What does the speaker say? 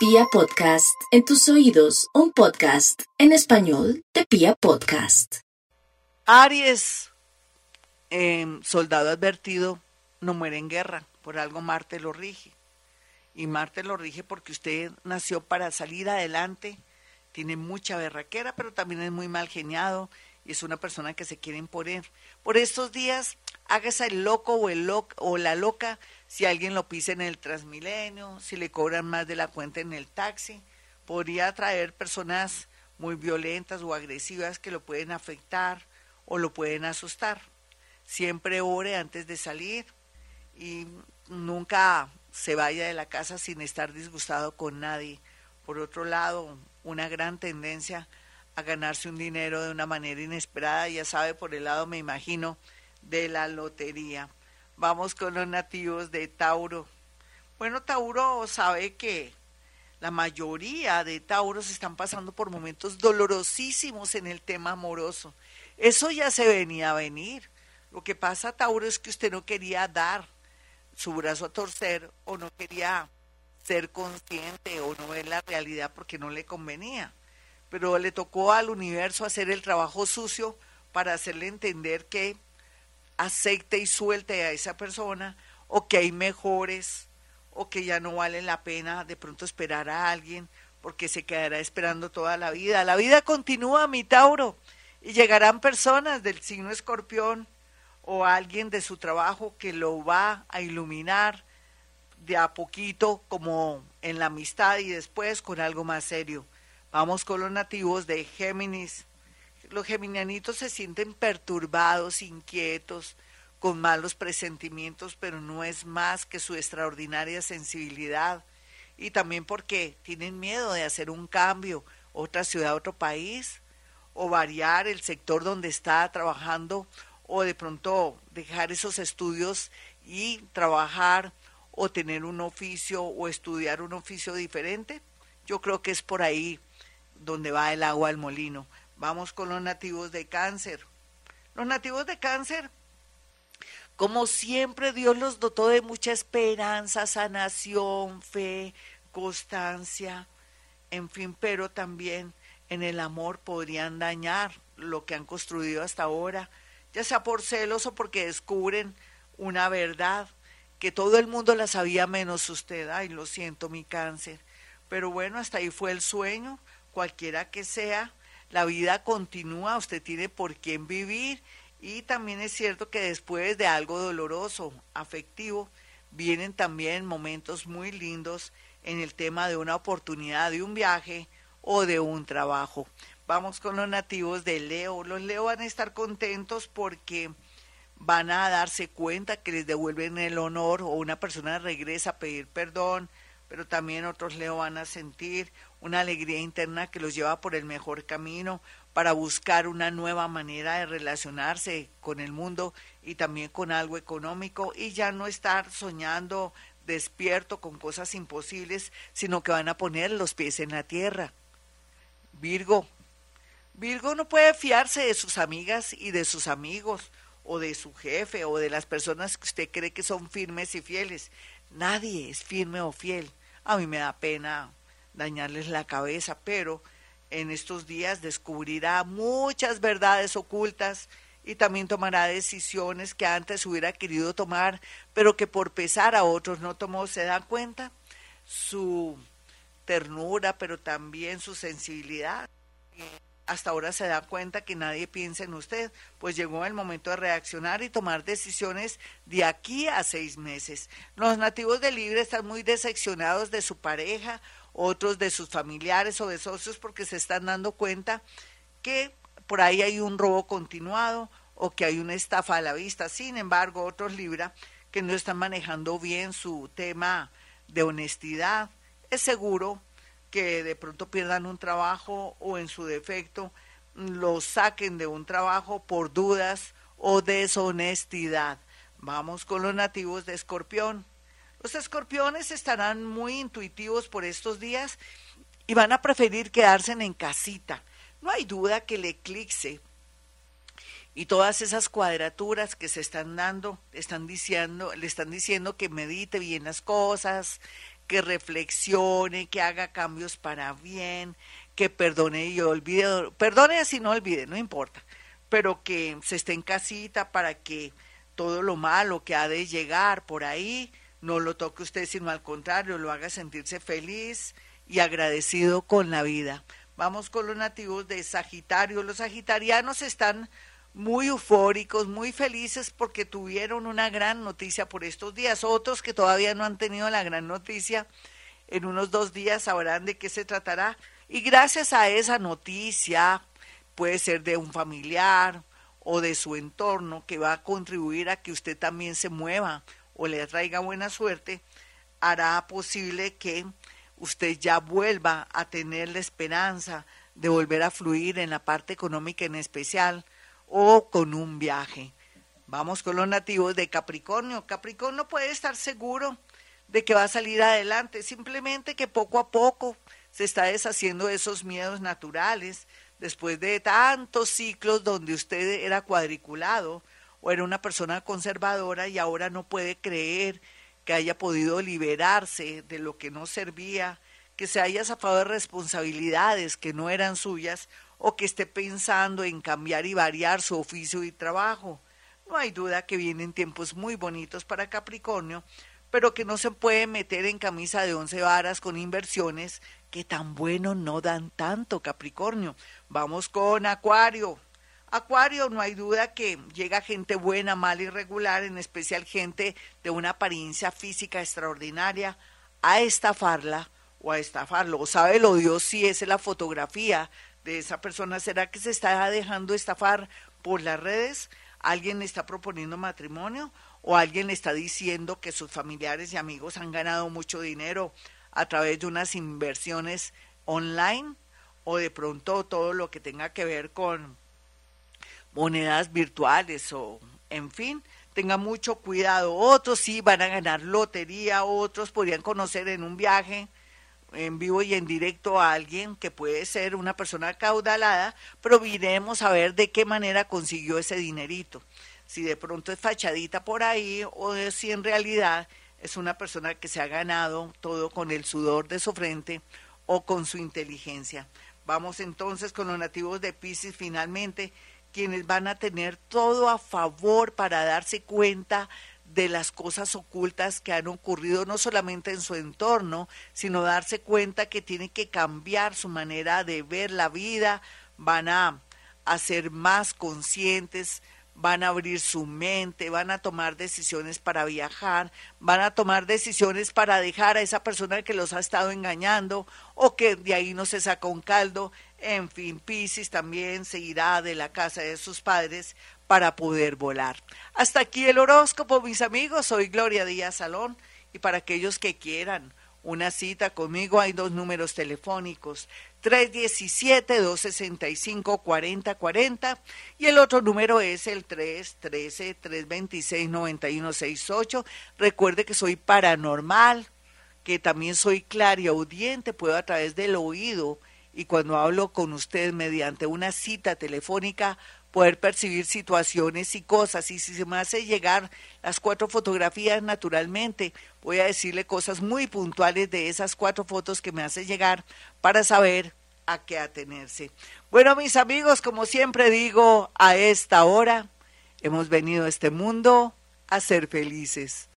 Pia Podcast, en tus oídos, un podcast en español de Pia Podcast. Aries, em, soldado advertido, no muere en guerra, por algo Marte lo rige. Y Marte lo rige porque usted nació para salir adelante, tiene mucha berraquera, pero también es muy mal geniado y es una persona que se quiere imponer. Por estos días, hágase el loco o, el o la loca si alguien lo pisa en el Transmilenio, si le cobran más de la cuenta en el taxi, podría atraer personas muy violentas o agresivas que lo pueden afectar o lo pueden asustar. Siempre ore antes de salir y nunca se vaya de la casa sin estar disgustado con nadie. Por otro lado, una gran tendencia a ganarse un dinero de una manera inesperada, ya sabe, por el lado, me imagino, de la lotería. Vamos con los nativos de Tauro. Bueno, Tauro sabe que la mayoría de Tauros están pasando por momentos dolorosísimos en el tema amoroso. Eso ya se venía a venir. Lo que pasa, Tauro, es que usted no quería dar su brazo a torcer o no quería ser consciente o no ver la realidad porque no le convenía. Pero le tocó al universo hacer el trabajo sucio para hacerle entender que acepte y suelte a esa persona o que hay mejores o que ya no vale la pena de pronto esperar a alguien porque se quedará esperando toda la vida. La vida continúa, mi Tauro, y llegarán personas del signo escorpión o alguien de su trabajo que lo va a iluminar de a poquito como en la amistad y después con algo más serio. Vamos con los nativos de Géminis los geminianitos se sienten perturbados, inquietos, con malos presentimientos, pero no es más que su extraordinaria sensibilidad y también porque tienen miedo de hacer un cambio, otra ciudad, otro país, o variar el sector donde está trabajando, o de pronto dejar esos estudios y trabajar o tener un oficio o estudiar un oficio diferente. Yo creo que es por ahí donde va el agua al molino. Vamos con los nativos de cáncer. Los nativos de cáncer, como siempre, Dios los dotó de mucha esperanza, sanación, fe, constancia, en fin, pero también en el amor podrían dañar lo que han construido hasta ahora, ya sea por celos o porque descubren una verdad que todo el mundo la sabía menos usted. Ay, lo siento, mi cáncer. Pero bueno, hasta ahí fue el sueño, cualquiera que sea, la vida continúa, usted tiene por quién vivir y también es cierto que después de algo doloroso, afectivo, vienen también momentos muy lindos en el tema de una oportunidad de un viaje o de un trabajo. Vamos con los nativos de Leo. Los Leo van a estar contentos porque van a darse cuenta que les devuelven el honor o una persona regresa a pedir perdón, pero también otros Leo van a sentir una alegría interna que los lleva por el mejor camino para buscar una nueva manera de relacionarse con el mundo y también con algo económico y ya no estar soñando despierto con cosas imposibles, sino que van a poner los pies en la tierra. Virgo. Virgo no puede fiarse de sus amigas y de sus amigos, o de su jefe, o de las personas que usted cree que son firmes y fieles. Nadie es firme o fiel. A mí me da pena dañarles la cabeza, pero en estos días descubrirá muchas verdades ocultas y también tomará decisiones que antes hubiera querido tomar, pero que por pesar a otros no tomó. ¿Se dan cuenta? Su ternura, pero también su sensibilidad. Hasta ahora se da cuenta que nadie piensa en usted, pues llegó el momento de reaccionar y tomar decisiones de aquí a seis meses. Los nativos de Libre están muy decepcionados de su pareja otros de sus familiares o de socios porque se están dando cuenta que por ahí hay un robo continuado o que hay una estafa a la vista. Sin embargo, otros Libra que no están manejando bien su tema de honestidad, es seguro que de pronto pierdan un trabajo o en su defecto lo saquen de un trabajo por dudas o deshonestidad. Vamos con los nativos de Escorpión. Los escorpiones estarán muy intuitivos por estos días y van a preferir quedarse en casita. No hay duda que el eclipse y todas esas cuadraturas que se están dando, están diciendo, le están diciendo que medite bien las cosas, que reflexione, que haga cambios para bien, que perdone y olvide, perdone si no olvide, no importa, pero que se esté en casita para que todo lo malo que ha de llegar por ahí no lo toque usted, sino al contrario, lo haga sentirse feliz y agradecido con la vida. Vamos con los nativos de Sagitario. Los sagitarianos están muy eufóricos, muy felices porque tuvieron una gran noticia por estos días. Otros que todavía no han tenido la gran noticia, en unos dos días sabrán de qué se tratará. Y gracias a esa noticia, puede ser de un familiar o de su entorno, que va a contribuir a que usted también se mueva o le traiga buena suerte, hará posible que usted ya vuelva a tener la esperanza de volver a fluir en la parte económica en especial o con un viaje. Vamos con los nativos de Capricornio. Capricornio puede estar seguro de que va a salir adelante, simplemente que poco a poco se está deshaciendo de esos miedos naturales, después de tantos ciclos donde usted era cuadriculado o era una persona conservadora y ahora no puede creer que haya podido liberarse de lo que no servía, que se haya zafado de responsabilidades que no eran suyas o que esté pensando en cambiar y variar su oficio y trabajo. No hay duda que vienen tiempos muy bonitos para Capricornio, pero que no se puede meter en camisa de once varas con inversiones que tan bueno no dan tanto Capricornio. Vamos con Acuario. Acuario, no hay duda que llega gente buena, mala y regular, en especial gente de una apariencia física extraordinaria, a estafarla o a estafarlo. ¿Sabe lo Dios si es la fotografía de esa persona? ¿Será que se está dejando estafar por las redes? ¿Alguien le está proponiendo matrimonio? ¿O alguien le está diciendo que sus familiares y amigos han ganado mucho dinero a través de unas inversiones online? ¿O de pronto todo lo que tenga que ver con monedas virtuales o, en fin, tenga mucho cuidado. Otros sí van a ganar lotería, otros podrían conocer en un viaje en vivo y en directo a alguien que puede ser una persona caudalada, a ver de qué manera consiguió ese dinerito. Si de pronto es fachadita por ahí o si en realidad es una persona que se ha ganado todo con el sudor de su frente o con su inteligencia. Vamos entonces con los nativos de Pisces finalmente quienes van a tener todo a favor para darse cuenta de las cosas ocultas que han ocurrido no solamente en su entorno, sino darse cuenta que tienen que cambiar su manera de ver la vida, van a, a ser más conscientes, van a abrir su mente, van a tomar decisiones para viajar, van a tomar decisiones para dejar a esa persona que los ha estado engañando o que de ahí no se saca un caldo en fin, Piscis también se irá de la casa de sus padres para poder volar. Hasta aquí el horóscopo, mis amigos. Soy Gloria Díaz Salón y para aquellos que quieran una cita conmigo hay dos números telefónicos, 317-265-4040 y el otro número es el 313-326-9168. Recuerde que soy paranormal, que también soy clariaudiente, puedo a través del oído y cuando hablo con usted mediante una cita telefónica poder percibir situaciones y cosas y si se me hace llegar las cuatro fotografías naturalmente voy a decirle cosas muy puntuales de esas cuatro fotos que me hace llegar para saber a qué atenerse. Bueno mis amigos, como siempre digo, a esta hora hemos venido a este mundo a ser felices.